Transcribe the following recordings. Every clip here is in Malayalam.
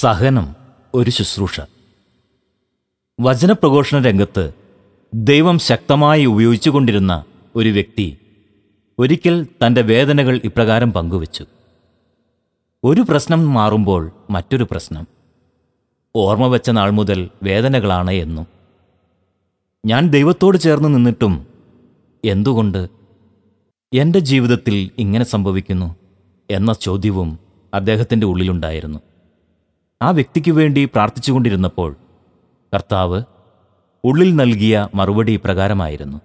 സഹനം ഒരു ശുശ്രൂഷ. വചനപ്രഘോഷണ രംഗത്ത് ദൈവം ശക്തമായി ഉപയോഗിച്ചുകൊണ്ടിരുന്ന ഒരു വ്യക്തി ഒരിക്കൽ തന്റെ വേദനകൾ ഇപ്രകാരം പങ്കുവച്ചു. ഒരു പ്രശ്നം മാറുമ്പോൾ മറ്റൊരു പ്രശ്നം. ഓർമ്മ വെച്ച നാൾ മുതൽ വേദനകളാണ് എന്നും. ഞാൻ ദൈവത്തോട് ചേർന്ന് നിന്നിട്ടും എന്തുകൊണ്ട്? എന്റെ ജീവിതത്തിൽ ഇങ്ങനെ സംഭവിക്കുന്നു? എന്ന ചോദ്യവും അദ്ദേഹത്തിന്റെ ഉള്ളിലുണ്ടായിരുന്നു. ആ വ്യക്തിക്ക് വേണ്ടി പ്രാർത്ഥിച്ചുകൊണ്ടിരുന്നപ്പോൾ കർത്താവ് ഉള്ളിൽ നൽകിയ മറുപടി പ്രകാരമായിരുന്നു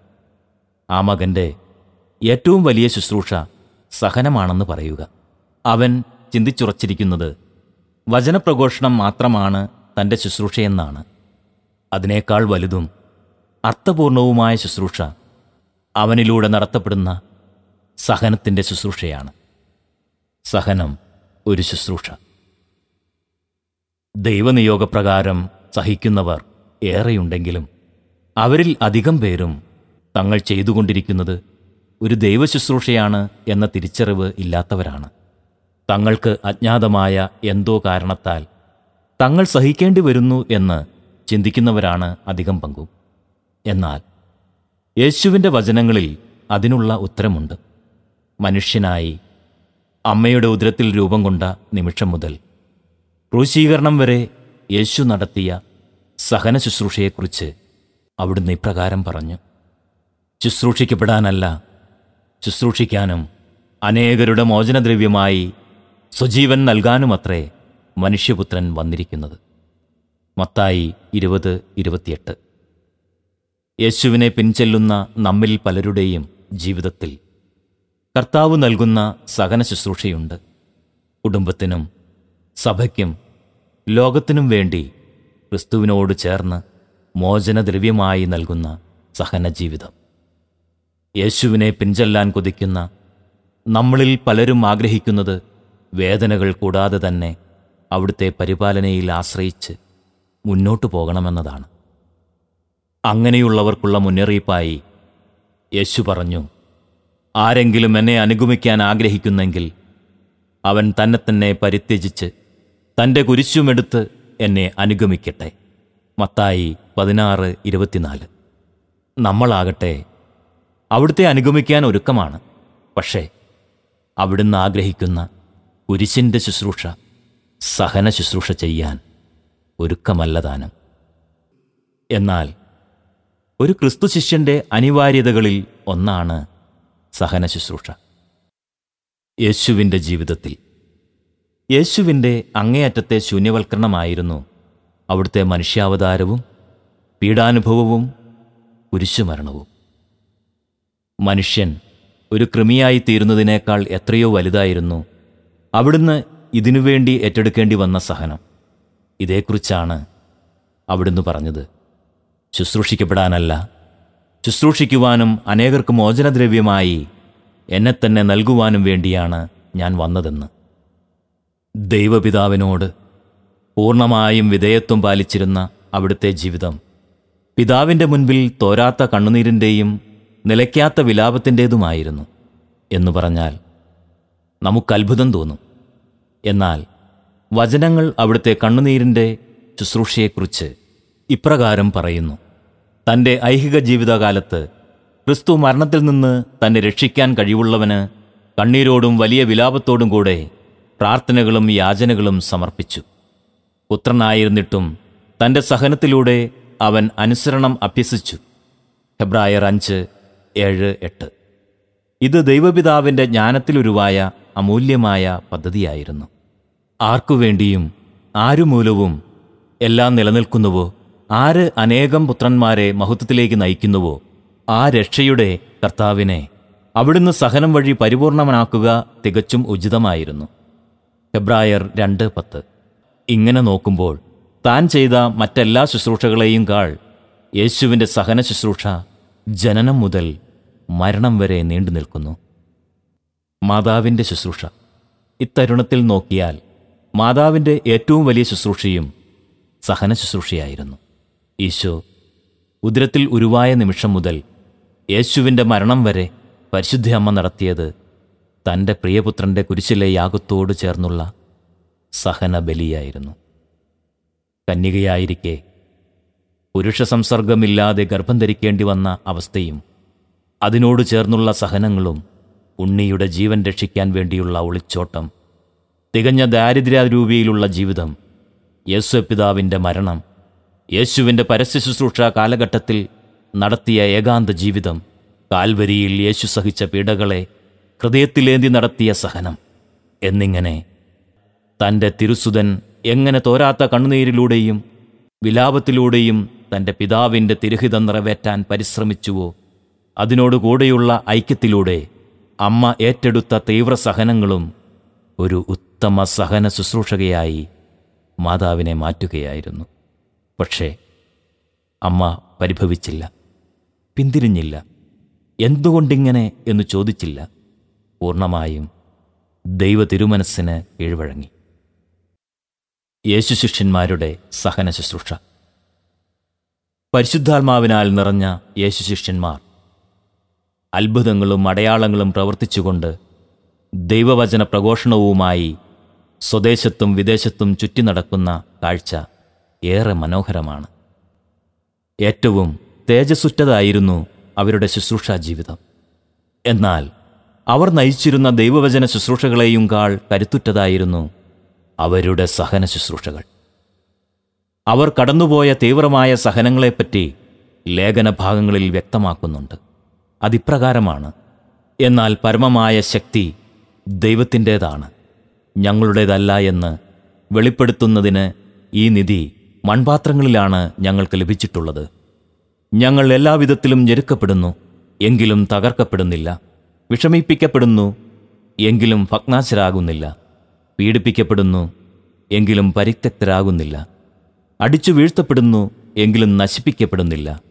ആ മകന്റെ ഏറ്റവും വലിയ ശുശ്രൂഷ സഹനമാണെന്ന് പറയുക. അവൻ ചിന്തിച്ചുറച്ചിരിക്കുന്നത് വചനപ്രഘോഷണം മാത്രമാണ് തന്റെ ശുശ്രൂഷയെന്നാണ്. അതിനേക്കാൾ വലുതും അർത്ഥപൂർണവുമായ ശുശ്രൂഷ അവനിലൂടെ നടത്തപ്പെടുന്ന സഹനത്തിന്റെ ശുശ്രൂഷയാണ്. സഹനം ഒരു ശുശ്രൂഷ. ദൈവനിയോഗപ്രകാരം സഹിക്കുന്നവർ ഏറെയുണ്ടെങ്കിലും അവരിൽ അധികം പേരും തങ്ങൾ ചെയ്തുകൊണ്ടിരിക്കുന്നത് ഒരു ദൈവശുശ്രൂഷയാണ് എന്ന തിരിച്ചറിവ് ഇല്ലാത്തവരാണ്. തങ്ങൾക്ക് അജ്ഞാതമായ എന്തോ കാരണത്താൽ തങ്ങൾ സഹിക്കേണ്ടി വരുന്നു എന്ന് ചിന്തിക്കുന്നവരാണ് അധികം പങ്കും. എന്നാൽ യേശുവിന്റെ വചനങ്ങളിൽ അതിനുള്ള ഉത്തരമുണ്ട്. മനുഷ്യനായി അമ്മയുടെ ഉദരത്തിൽ രൂപം കൊണ്ട നിമിഷം മുതൽ ക്രൂശീകരണം വരെ യേശു നടത്തിയ സഹന ശുശ്രൂഷയെക്കുറിച്ച് അവിടുന്ന് ഇപ്രകാരം പറഞ്ഞു. ശുശ്രൂഷിക്കപ്പെടാനല്ല ശുശ്രൂഷിക്കാനും അനേകരുടെ മോചനദ്രവ്യമായി സ്വജീവൻ നൽകാനുമത്രേ മനുഷ്യപുത്രൻ വന്നിരിക്കുന്നത്. മത്തായി ഇരുപത് ഇരുപത്തിയെട്ട്. യേശുവിനെ പിൻചെല്ലുന്ന നമ്മിൽ പലരുടെയും ജീവിതത്തിൽ കർത്താവ് നൽകുന്ന സഹന ശുശ്രൂഷയുണ്ട്. കുടുംബത്തിനും സഭയ്ക്കും ലോകത്തിനും വേണ്ടി ക്രിസ്തുവിനോട് ചേർന്ന് മോചനദ്രവ്യമായി നൽകുന്ന സഹന ജീവിതം യേശുവിനെ പിൻചെല്ലാൻ കൊതിക്കുന്ന നമ്മളിൽ പലരും ആഗ്രഹിക്കുന്നത് വേദനകൾ കൂടാതെ തന്നെ അവിടുത്തെ പരിപാലനയിൽ ആശ്രയിച്ച് മുന്നോട്ടു പോകണമെന്നതാണ്. അങ്ങനെയുള്ളവർക്കുള്ള മുന്നറിയിപ്പായി യേശു പറഞ്ഞു ആരെങ്കിലും എന്നെ അനുഗമിക്കാൻ ആഗ്രഹിക്കുന്നെങ്കിൽ അവൻ തന്നെ തന്നെ പരിത്യജിച്ച് തന്റെ കുരിശുമെടുത്ത് എന്നെ അനുഗമിക്കട്ടെ. മത്തായി പതിനാറ് ഇരുപത്തിനാല്. നമ്മളാകട്ടെ അവിടുത്തെ അനുഗമിക്കാൻ ഒരുക്കമാണ്. പക്ഷേ അവിടുന്ന് ആഗ്രഹിക്കുന്ന കുരിശിന്റെ ശുശ്രൂഷ സഹന ശുശ്രൂഷ ചെയ്യാൻ ഒരുക്കമല്ല താനും എന്നാൽ ഒരു ക്രിസ്തു ശിഷ്യന്റെ അനിവാര്യതകളിൽ ഒന്നാണ് സഹന ശുശ്രൂഷ. യേശുവിന്റെ ജീവിതത്തിൽ യേശുവിന്റെ അങ്ങേയറ്റത്തെ ശൂന്യവൽക്കരണമായിരുന്നു അവിടുത്തെ മനുഷ്യാവതാരവും പീഡാനുഭവവും കുരിശുമരണവും. മനുഷ്യൻ ഒരു കൃമിയായി തീരുന്നതിനേക്കാൾ എത്രയോ വലുതായിരുന്നു അവിടുന്ന് ഇതിനുവേണ്ടി ഏറ്റെടുക്കേണ്ടി വന്ന സഹനം. ഇതേക്കുറിച്ചാണ് അവിടുന്ന് പറഞ്ഞത്. ശുശ്രൂഷിക്കപ്പെടാനല്ല ശുശ്രൂഷിക്കുവാനും അനേകർക്ക് മോചനദ്രവ്യമായി എന്നെ തന്നെ നൽകുവാനും വേണ്ടിയാണ് ഞാൻ വന്നതെന്ന്. ദൈവപിതാവിനോട് പൂർണമായും വിധേയത്വം പാലിച്ചിരുന്ന അവിടുത്തെ ജീവിതം. പിതാവിന്റെ മുൻപിൽ തോരാത്ത കണ്ണുനീരിന്റെയും നിലയ്ക്കാത്ത വിലാപത്തിന്റേതുമായിരുന്നു എന്നു പറഞ്ഞാൽ നമുക്ക് അത്ഭുതം തോന്നും. എന്നാൽ വചനങ്ങൾ അവിടുത്തെ കണ്ണുനീരിന്റെ ശുശ്രൂഷയെക്കുറിച്ച് ഇപ്രകാരം പറയുന്നു. തന്റെ ഐഹിക ജീവിതകാലത്ത് ക്രിസ്തു മരണത്തിൽ നിന്ന് തന്നെ രക്ഷിക്കാൻ കഴിവുള്ളവന് കണ്ണീരോടും വലിയ വിലാപത്തോടും കൂടെ പ്രാർത്ഥനകളും യാചനകളും സമർപ്പിച്ചു. പുത്രനായിരുന്നിട്ടും തന്റെ സഹനത്തിലൂടെ അവൻ അനുസരണം അഭ്യസിച്ചു. ഹെബ്രായർ അഞ്ച് ഏഴ് എട്ട്. ഇത് ദൈവപിതാവിന്റെ ജ്ഞാനത്തിലുരുവായ അമൂല്യമായ പദ്ധതിയായിരുന്നു. ആർക്കുവേണ്ടിയും ആരുമൂലവും എല്ലാം നിലനിൽക്കുന്നുവോ? ആര് അനേകം പുത്രന്മാരെ മഹത്വത്തിലേക്ക് നയിക്കുന്നുവോ? ആ രക്ഷയുടെ കർത്താവിനെ അവിടുന്ന് സഹനം വഴി പരിപൂർണമനാക്കുക തികച്ചും ഉചിതമായിരുന്നു. ഫെബ്രായർ രണ്ട് പത്ത്. ഇങ്ങനെ നോക്കുമ്പോൾ താൻ ചെയ്ത മറ്റെല്ലാ ശുശ്രൂഷകളെയും കാൾ യേശുവിന്റെ സഹന ശുശ്രൂഷ ജനനം മുതൽ മരണം വരെ നീണ്ടു നിൽക്കുന്നു. മാതാവിന്റെ ശുശ്രൂഷ. ഇത്തരുണത്തിൽ നോക്കിയാൽ മാതാവിന്റെ ഏറ്റവും വലിയ ശുശ്രൂഷയും സഹന ശുശ്രൂഷയായിരുന്നു. ഈശോ ഉദരത്തിൽ ഉരുവായ നിമിഷം മുതൽ യേശുവിന്റെ മരണം വരെ പരിശുദ്ധ അമ്മ നടത്തിയത് തന്റെ പ്രിയപുത്രന്റെ കുരിശിലെ യാഗത്തോട് ചേർന്നുള്ള സഹന ബലിയായിരുന്നു കന്യകയായിരിക്കെ പുരുഷ സംസർഗമില്ലാതെ ഗർഭം ധരിക്കേണ്ടി വന്ന അവസ്ഥയും അതിനോട് ചേർന്നുള്ള സഹനങ്ങളും ഉണ്ണിയുടെ ജീവൻ രക്ഷിക്കാൻ വേണ്ടിയുള്ള ഒളിച്ചോട്ടം തികഞ്ഞ ദാരിദ്ര്യാരൂപിയിലുള്ള ജീവിതം യേശുപിതാവിന്റെ മരണം യേശുവിന്റെ പരസ്യ ശുശ്രൂഷ കാലഘട്ടത്തിൽ നടത്തിയ ഏകാന്ത ജീവിതം കാൽവരിയിൽ യേശു സഹിച്ച പീഡകളെ ഹൃദയത്തിലേന്തി നടത്തിയ സഹനം. എന്നിങ്ങനെ തന്റെ തിരുസുതൻ എങ്ങനെ തോരാത്ത കണ്ണുനീരിലൂടെയും വിലാപത്തിലൂടെയും തന്റെ പിതാവിന്റെ തിരുഹിതം നിറവേറ്റാൻ പരിശ്രമിച്ചുവോ അതിനോട് കൂടെയുള്ള ഐക്യത്തിലൂടെ അമ്മ ഏറ്റെടുത്ത തീവ്ര സഹനങ്ങളും ഒരു ഉത്തമ സഹന ശുശ്രൂഷകയായി മാതാവിനെ മാറ്റുകയായിരുന്നു. പക്ഷേ അമ്മ പരിഭവിച്ചില്ല പിന്തിരിഞ്ഞില്ല. എന്തുകൊണ്ടിങ്ങനെ എന്ന് ചോദിച്ചില്ല. പൂർണമായും ദൈവ തിരുമനസ്സിന് കീഴ്വഴങ്ങി. യേശു ശിഷ്യന്മാരുടെ സഹന ശുശ്രൂഷ. പരിശുദ്ധാത്മാവിനാൽ നിറഞ്ഞ യേശു ശിഷ്യന്മാർ അത്ഭുതങ്ങളും അടയാളങ്ങളും പ്രവർത്തിച്ചുകൊണ്ട് ദൈവവചന പ്രഘോഷണവുമായി സ്വദേശത്തും വിദേശത്തും ചുറ്റി നടക്കുന്ന കാഴ്ച ഏറെ മനോഹരമാണ്. ഏറ്റവും തേജസ്സുറ്റതായിരുന്നു അവരുടെ ശുശ്രൂഷാ ജീവിതം. എന്നാൽ അവർ നയിച്ചിരുന്ന ദൈവവചന ശുശ്രൂഷകളെയും കാൾ കരുത്തുറ്റതായിരുന്നു അവരുടെ സഹന ശുശ്രൂഷകൾ. അവർ കടന്നുപോയ തീവ്രമായ സഹനങ്ങളെപ്പറ്റി ലേഖനഭാഗങ്ങളിൽ വ്യക്തമാക്കുന്നുണ്ട്. അതിപ്രകാരമാണ് എന്നാൽ പരമമായ ശക്തി ദൈവത്തിന്റേതാണ് ഞങ്ങളുടേതല്ല എന്ന് വെളിപ്പെടുത്തുന്നതിന് ഈ നിധി മൺപാത്രങ്ങളിലാണ് ഞങ്ങൾക്ക് ലഭിച്ചിട്ടുള്ളത്. ഞങ്ങൾ എല്ലാവിധത്തിലും ഞെരുക്കപ്പെടുന്നു എങ്കിലും തകർക്കപ്പെടുന്നില്ല. വിഷമിപ്പിക്കപ്പെടുന്നു എങ്കിലും ഭഗ്നാശരാകുന്നില്ല. പീഡിപ്പിക്കപ്പെടുന്നു എങ്കിലും പരിത്യക്തരാകുന്നില്ല. അടിച്ചു വീഴ്ത്തപ്പെടുന്നു എങ്കിലും നശിപ്പിക്കപ്പെടുന്നില്ല.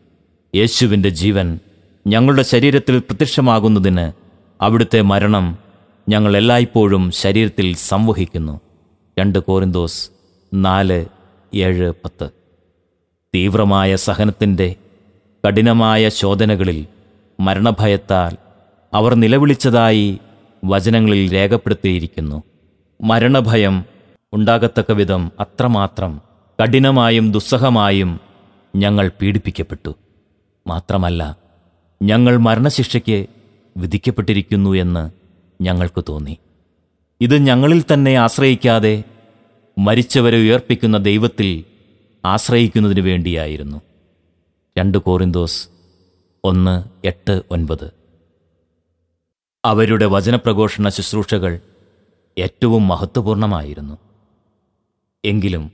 യേശുവിന്റെ ജീവൻ ഞങ്ങളുടെ ശരീരത്തിൽ പ്രത്യക്ഷമാകുന്നതിന് അവിടുത്തെ മരണം ഞങ്ങൾ എല്ലായ്പ്പോഴും ശരീരത്തിൽ സംവഹിക്കുന്നു. രണ്ട് കോരിന്തോസ് നാല് ഏഴ് പത്ത്. തീവ്രമായ സഹനത്തിന്റെ കഠിനമായ ശോധനകളിൽ മരണഭയത്താൽ അവർ നിലവിളിച്ചതായി വചനങ്ങളിൽ രേഖപ്പെടുത്തിയിരിക്കുന്നു. മരണഭയം ഉണ്ടാകത്തക്ക വിധം അത്രമാത്രം കഠിനമായും ദുസ്സഹമായും ഞങ്ങൾ പീഡിപ്പിക്കപ്പെട്ടു. മാത്രമല്ല ഞങ്ങൾ മരണശിക്ഷയ്ക്ക് വിധിക്കപ്പെട്ടിരിക്കുന്നു എന്ന് ഞങ്ങൾക്ക് തോന്നി. ഇത് ഞങ്ങളിൽ തന്നെ ആശ്രയിക്കാതെ മരിച്ചവരെ ഉയർപ്പിക്കുന്ന ദൈവത്തിൽ ആശ്രയിക്കുന്നതിനു വേണ്ടിയായിരുന്നു. രണ്ട് കോറിന്തോസ് ഒന്ന് എട്ട് ഒൻപത്. അവരുടെ വചനപ്രഘോഷണ ശുശ്രൂഷകൾ ഏറ്റവും മഹത്വപൂർണമായിരുന്നു. എങ്കിലും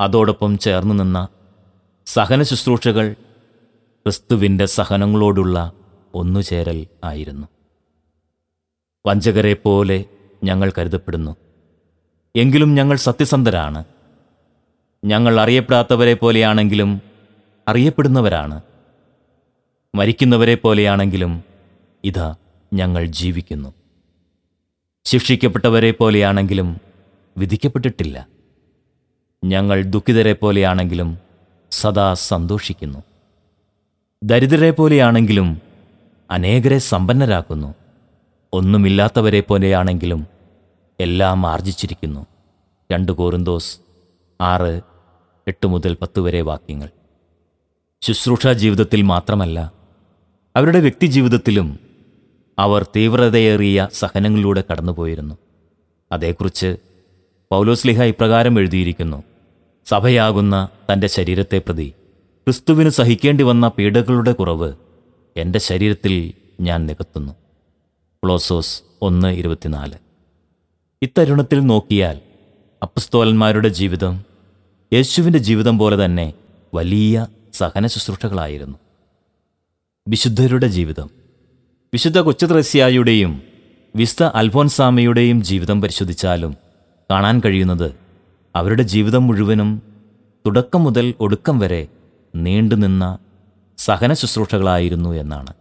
അതോടൊപ്പം ചേർന്നു നിന്ന സഹന ശുശ്രൂഷകൾ ക്രിസ്തുവിന്റെ സഹനങ്ങളോടുള്ള ഒന്നുചേരൽ ആയിരുന്നു. വഞ്ചകരെ പോലെ ഞങ്ങൾ കരുതപ്പെടുന്നു. എങ്കിലും ഞങ്ങൾ സത്യസന്ധരാണ്. ഞങ്ങൾ അറിയപ്പെടാത്തവരെ പോലെയാണെങ്കിലും അറിയപ്പെടുന്നവരാണ്. മരിക്കുന്നവരെ പോലെയാണെങ്കിലും ഇതാ ഞങ്ങൾ ജീവിക്കുന്നു. ശിക്ഷിക്കപ്പെട്ടവരെ പോലെയാണെങ്കിലും വിധിക്കപ്പെട്ടിട്ടില്ല. ഞങ്ങൾ ദുഃഖിതരെ പോലെയാണെങ്കിലും സദാ സന്തോഷിക്കുന്നു. ദരിദ്രരെ പോലെയാണെങ്കിലും അനേകരെ സമ്പന്നരാക്കുന്നു. ഒന്നുമില്ലാത്തവരെ പോലെയാണെങ്കിലും എല്ലാം ആർജിച്ചിരിക്കുന്നു. രണ്ട് കോറിന്തോസ് ആറ് എട്ട് മുതൽ പത്ത് വരെ വാക്യങ്ങൾ. ശുശ്രൂഷാ ജീവിതത്തിൽ മാത്രമല്ല അവരുടെ വ്യക്തിജീവിതത്തിലും അവർ തീവ്രതയേറിയ സഹനങ്ങളിലൂടെ കടന്നുപോയിരുന്നു. അതേക്കുറിച്ച് പൗലോസ്ലിഹ ഇപ്രകാരം എഴുതിയിരിക്കുന്നു സഭയാകുന്ന തന്റെ ശരീരത്തെ പ്രതി ക്രിസ്തുവിന് സഹിക്കേണ്ടി വന്ന പീഡകളുടെ കുറവ് എന്റെ ശരീരത്തിൽ ഞാൻ നികത്തുന്നു. ക്ലോസോസ് ഒന്ന് ഇരുപത്തിനാല്. ഇത്തരുണത്തിൽ നോക്കിയാൽ അപ്പസ്തോലന്മാരുടെ ജീവിതം യേശുവിന്റെ ജീവിതം പോലെ തന്നെ വലിയ സഹന ശുശ്രൂഷകളായിരുന്നു വിശുദ്ധരുടെ ജീവിതം വിശുദ്ധ കൊച്ചുത്രസ്യായുടെയും വിസ്ത അൽഫോൻസാമയുടെയും ജീവിതം പരിശോധിച്ചാലും കാണാൻ കഴിയുന്നത് അവരുടെ ജീവിതം മുഴുവനും തുടക്കം മുതൽ ഒടുക്കം വരെ നീണ്ടുനിന്ന സഹന ശുശ്രൂഷകളായിരുന്നു എന്നാണ്.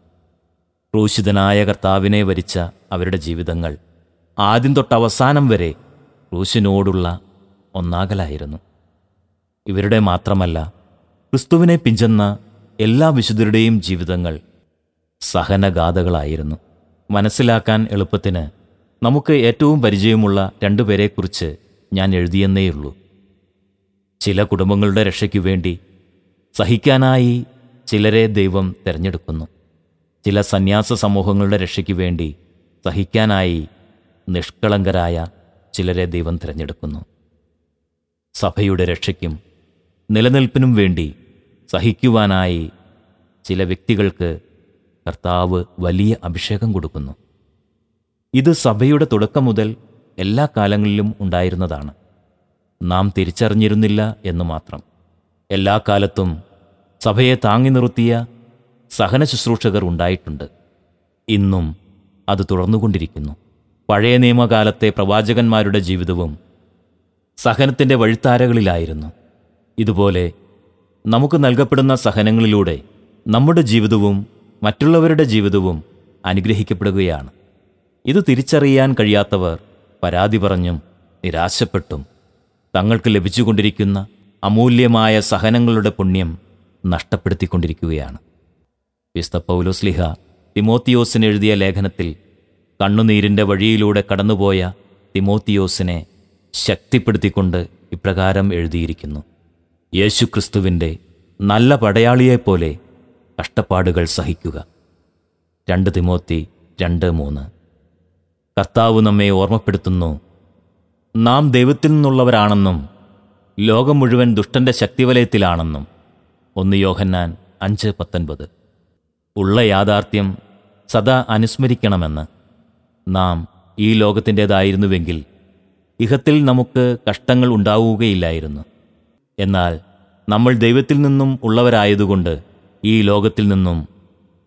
ക്രൂശിതനായ കർത്താവിനെ വരിച്ച അവരുടെ ജീവിതങ്ങൾ ആദ്യം തൊട്ട് അവസാനം വരെ ക്രൂശിനോടുള്ള ഒന്നാകലായിരുന്നു. ഇവരുടെ മാത്രമല്ല ക്രിസ്തുവിനെ പിഞ്ചെന്ന എല്ലാ വിശുദ്ധരുടെയും ജീവിതങ്ങൾ സഹനഗാഥകളായിരുന്നു. മനസ്സിലാക്കാൻ എളുപ്പത്തിന് നമുക്ക് ഏറ്റവും പരിചയമുള്ള രണ്ടുപേരെക്കുറിച്ച് ഞാൻ എഴുതിയെന്നേയുള്ളൂ. ചില കുടുംബങ്ങളുടെ രക്ഷയ്ക്കു വേണ്ടി സഹിക്കാനായി ചിലരെ ദൈവം തിരഞ്ഞെടുക്കുന്നു. ചില സന്യാസ സമൂഹങ്ങളുടെ രക്ഷയ്ക്കു വേണ്ടി സഹിക്കാനായി നിഷ്കളങ്കരായ ചിലരെ ദൈവം തിരഞ്ഞെടുക്കുന്നു. സഭയുടെ രക്ഷയ്ക്കും നിലനിൽപ്പിനും വേണ്ടി സഹിക്കുവാനായി ചില വ്യക്തികൾക്ക് കർത്താവ് വലിയ അഭിഷേകം കൊടുക്കുന്നു. ഇത് സഭയുടെ തുടക്കം മുതൽ എല്ലാ കാലങ്ങളിലും ഉണ്ടായിരുന്നതാണ്. നാം തിരിച്ചറിഞ്ഞിരുന്നില്ല എന്ന് മാത്രം. എല്ലാ കാലത്തും സഭയെ താങ്ങി നിർത്തിയ സഹന ശുശ്രൂഷകർ ഉണ്ടായിട്ടുണ്ട്. ഇന്നും അത് തുടർന്നുകൊണ്ടിരിക്കുന്നു പഴയ നിയമകാലത്തെ പ്രവാചകന്മാരുടെ ജീവിതവും സഹനത്തിന്റെ വഴിത്താരകളിലായിരുന്നു. ഇതുപോലെ നമുക്ക് നൽകപ്പെടുന്ന സഹനങ്ങളിലൂടെ നമ്മുടെ ജീവിതവും മറ്റുള്ളവരുടെ ജീവിതവും അനുഗ്രഹിക്കപ്പെടുകയാണ്. ഇത് തിരിച്ചറിയാൻ കഴിയാത്തവർ പരാതി പറഞ്ഞും നിരാശപ്പെട്ടും തങ്ങൾക്ക് ലഭിച്ചുകൊണ്ടിരിക്കുന്ന അമൂല്യമായ സഹനങ്ങളുടെ പുണ്യം നഷ്ടപ്പെടുത്തിക്കൊണ്ടിരിക്കുകയാണ്. വിസ്ത പൗലോസ്ലിഹ തിമോത്തിയോസിന് എഴുതിയ ലേഖനത്തിൽ കണ്ണുനീരിന്റെ വഴിയിലൂടെ കടന്നുപോയ തിമോത്തിയോസിനെ ശക്തിപ്പെടുത്തിക്കൊണ്ട് ഇപ്രകാരം എഴുതിയിരിക്കുന്നു. യേശുക്രിസ്തുവിന്റെ നല്ല പടയാളിയെപ്പോലെ കഷ്ടപ്പാടുകൾ സഹിക്കുക. രണ്ട് തിമോത്തി രണ്ട് മൂന്ന്. കർത്താവ് നമ്മെ ഓർമ്മപ്പെടുത്തുന്നു. നാം ദൈവത്തിൽ നിന്നുള്ളവരാണെന്നും ലോകം മുഴുവൻ ദുഷ്ടന്റെ ശക്തിവലയത്തിലാണെന്നും. ഒന്ന് യോഹന്നാൻ അഞ്ച് പത്തൊൻപത്. ഉള്ള യാഥാർത്ഥ്യം സദാ അനുസ്മരിക്കണമെന്ന് നാം ഈ ലോകത്തിന്റേതായിരുന്നുവെങ്കിൽ ഇഹത്തിൽ നമുക്ക് കഷ്ടങ്ങൾ ഉണ്ടാവുകയില്ലായിരുന്നു. എന്നാൽ നമ്മൾ ദൈവത്തിൽ നിന്നും ഉള്ളവരായതുകൊണ്ട് ഈ ലോകത്തിൽ നിന്നും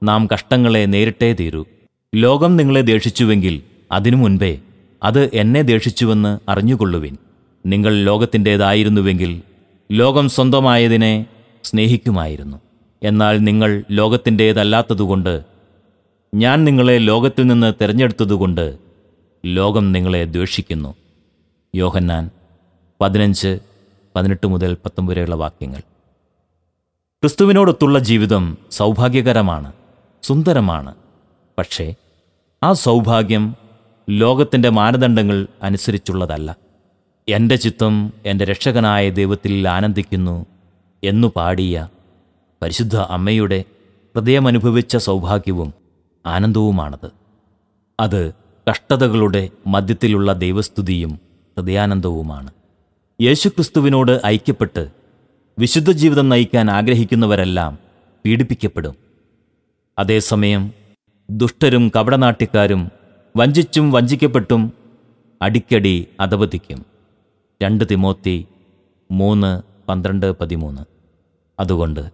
നാം കഷ്ടങ്ങളെ നേരിട്ടേ തീരൂ. ലോകം നിങ്ങളെ ദേഷിച്ചുവെങ്കിൽ അതിനു മുൻപേ അത് എന്നെ ദേഷിച്ചുവെന്ന് അറിഞ്ഞുകൊള്ളുവിൻ. നിങ്ങൾ ലോകത്തിന്റേതായിരുന്നുവെങ്കിൽ ലോകം സ്വന്തമായതിനെ സ്നേഹിക്കുമായിരുന്നു. എന്നാൽ നിങ്ങൾ ലോകത്തിന്റേതല്ലാത്തതുകൊണ്ട് ഞാൻ നിങ്ങളെ ലോകത്തിൽ നിന്ന് തിരഞ്ഞെടുത്തതുകൊണ്ട് ലോകം നിങ്ങളെ ദ്വേഷിക്കുന്നു. യോഹന്നാൻ പതിനഞ്ച് പതിനെട്ട് മുതൽ പത്തൊമ്പത് വരെയുള്ള വാക്യങ്ങൾ. ക്രിസ്തുവിനോടൊത്തുള്ള ജീവിതം സൗഭാഗ്യകരമാണ് സുന്ദരമാണ്. പക്ഷേ ആ സൗഭാഗ്യം ലോകത്തിന്റെ മാനദണ്ഡങ്ങൾ അനുസരിച്ചുള്ളതല്ല. എന്റെ ചിത്തം എന്റെ രക്ഷകനായ ദൈവത്തിൽ ആനന്ദിക്കുന്നു എന്നു പാടിയ പരിശുദ്ധ അമ്മയുടെ ഹൃദയമനുഭവിച്ച സൗഭാഗ്യവും ആനന്ദവുമാണത്. അത് കഷ്ടതകളുടെ മധ്യത്തിലുള്ള ദൈവസ്തുതിയും ഹൃദയാനന്ദവുമാണ്. യേശുക്രിസ്തുവിനോട് ഐക്യപ്പെട്ട് വിശുദ്ധ ജീവിതം നയിക്കാൻ ആഗ്രഹിക്കുന്നവരെല്ലാം പീഡിപ്പിക്കപ്പെടും. അതേസമയം ദുഷ്ടരും കപടനാട്യക്കാരും വഞ്ചിച്ചും വഞ്ചിക്കപ്പെട്ടും അടിക്കടി അധപതിക്കും. രണ്ട് തിമോത്തി മൂന്ന് പന്ത്രണ്ട് പതിമൂന്ന്. അതുകൊണ്ട്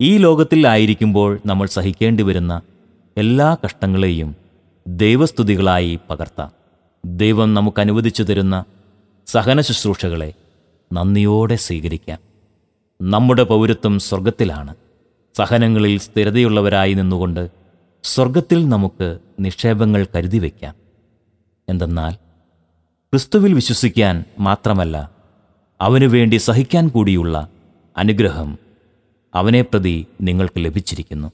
ഈ ലോകത്തിൽ ആയിരിക്കുമ്പോൾ നമ്മൾ സഹിക്കേണ്ടി വരുന്ന എല്ലാ കഷ്ടങ്ങളെയും ദൈവസ്തുതികളായി പകർത്താം. ദൈവം നമുക്ക് അനുവദിച്ചു തരുന്ന സഹന ശുശ്രൂഷകളെ നന്ദിയോടെ സ്വീകരിക്കാം. നമ്മുടെ പൗരത്വം സ്വർഗത്തിലാണ് സഹനങ്ങളിൽ സ്ഥിരതയുള്ളവരായി നിന്നുകൊണ്ട് സ്വർഗത്തിൽ നമുക്ക് നിക്ഷേപങ്ങൾ കരുതി വയ്ക്കാം. എന്തെന്നാൽ ക്രിസ്തുവിൽ വിശ്വസിക്കാൻ മാത്രമല്ല അവനു വേണ്ടി സഹിക്കാൻ കൂടിയുള്ള അനുഗ്രഹം അവനെ പ്രതി നിങ്ങൾക്ക് ലഭിച്ചിരിക്കുന്നു.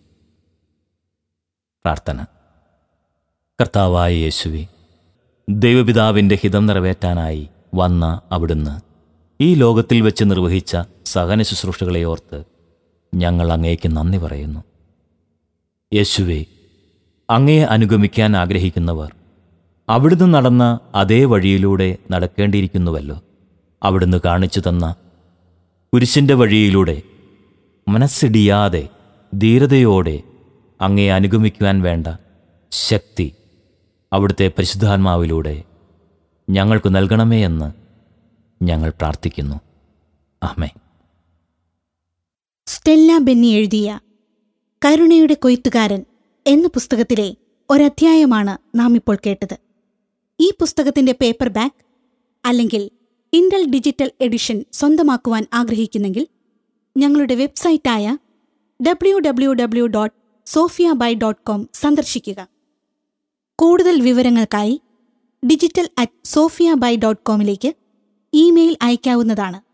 പ്രാർത്ഥന. കർത്താവായ യേശുവി ദൈവപിതാവിന്റെ ഹിതം നിറവേറ്റാനായി വന്ന അവിടുന്ന് ഈ ലോകത്തിൽ വെച്ച് നിർവഹിച്ച സഹന ശുശ്രൂഷകളെ ഓർത്ത് ഞങ്ങൾ അങ്ങേക്ക് നന്ദി പറയുന്നു. യേശുവെ അങ്ങയെ അനുഗമിക്കാൻ ആഗ്രഹിക്കുന്നവർ അവിടുന്ന് നടന്ന അതേ വഴിയിലൂടെ നടക്കേണ്ടിയിരിക്കുന്നുവല്ലോ. അവിടുന്ന് കാണിച്ചു തന്ന കുരിശിന്റെ വഴിയിലൂടെ മനസ്സിടിയാതെ ധീരതയോടെ അങ്ങയെ അനുഗമിക്കുവാൻ വേണ്ട ശക്തി അവിടുത്തെ പരിശുദ്ധാത്മാവിലൂടെ ഞങ്ങൾക്ക് നൽകണമേ എന്ന് ഞങ്ങൾ പ്രാർത്ഥിക്കുന്നു. ആമേ സ്റ്റെല്ല ബെന്നി എഴുതിയ കരുണയുടെ കൊയ്ത്തുകാരൻ എന്ന പുസ്തകത്തിലെ ഒരധ്യായമാണ് നാം ഇപ്പോൾ കേട്ടത്. ഈ പുസ്തകത്തിന്റെ പേപ്പർ ബാക്ക് അല്ലെങ്കിൽ ഇന്റൽ ഡിജിറ്റൽ എഡിഷൻ സ്വന്തമാക്കുവാൻ ആഗ്രഹിക്കുന്നെങ്കിൽ ഞങ്ങളുടെ വെബ്സൈറ്റായ W W W dot Sophia by dot com സന്ദർശിക്കുക. കൂടുതൽ വിവരങ്ങൾക്കായി digital at Sophia by dot കോമിലേക്ക് email അയക്കാവുന്നതാണ്.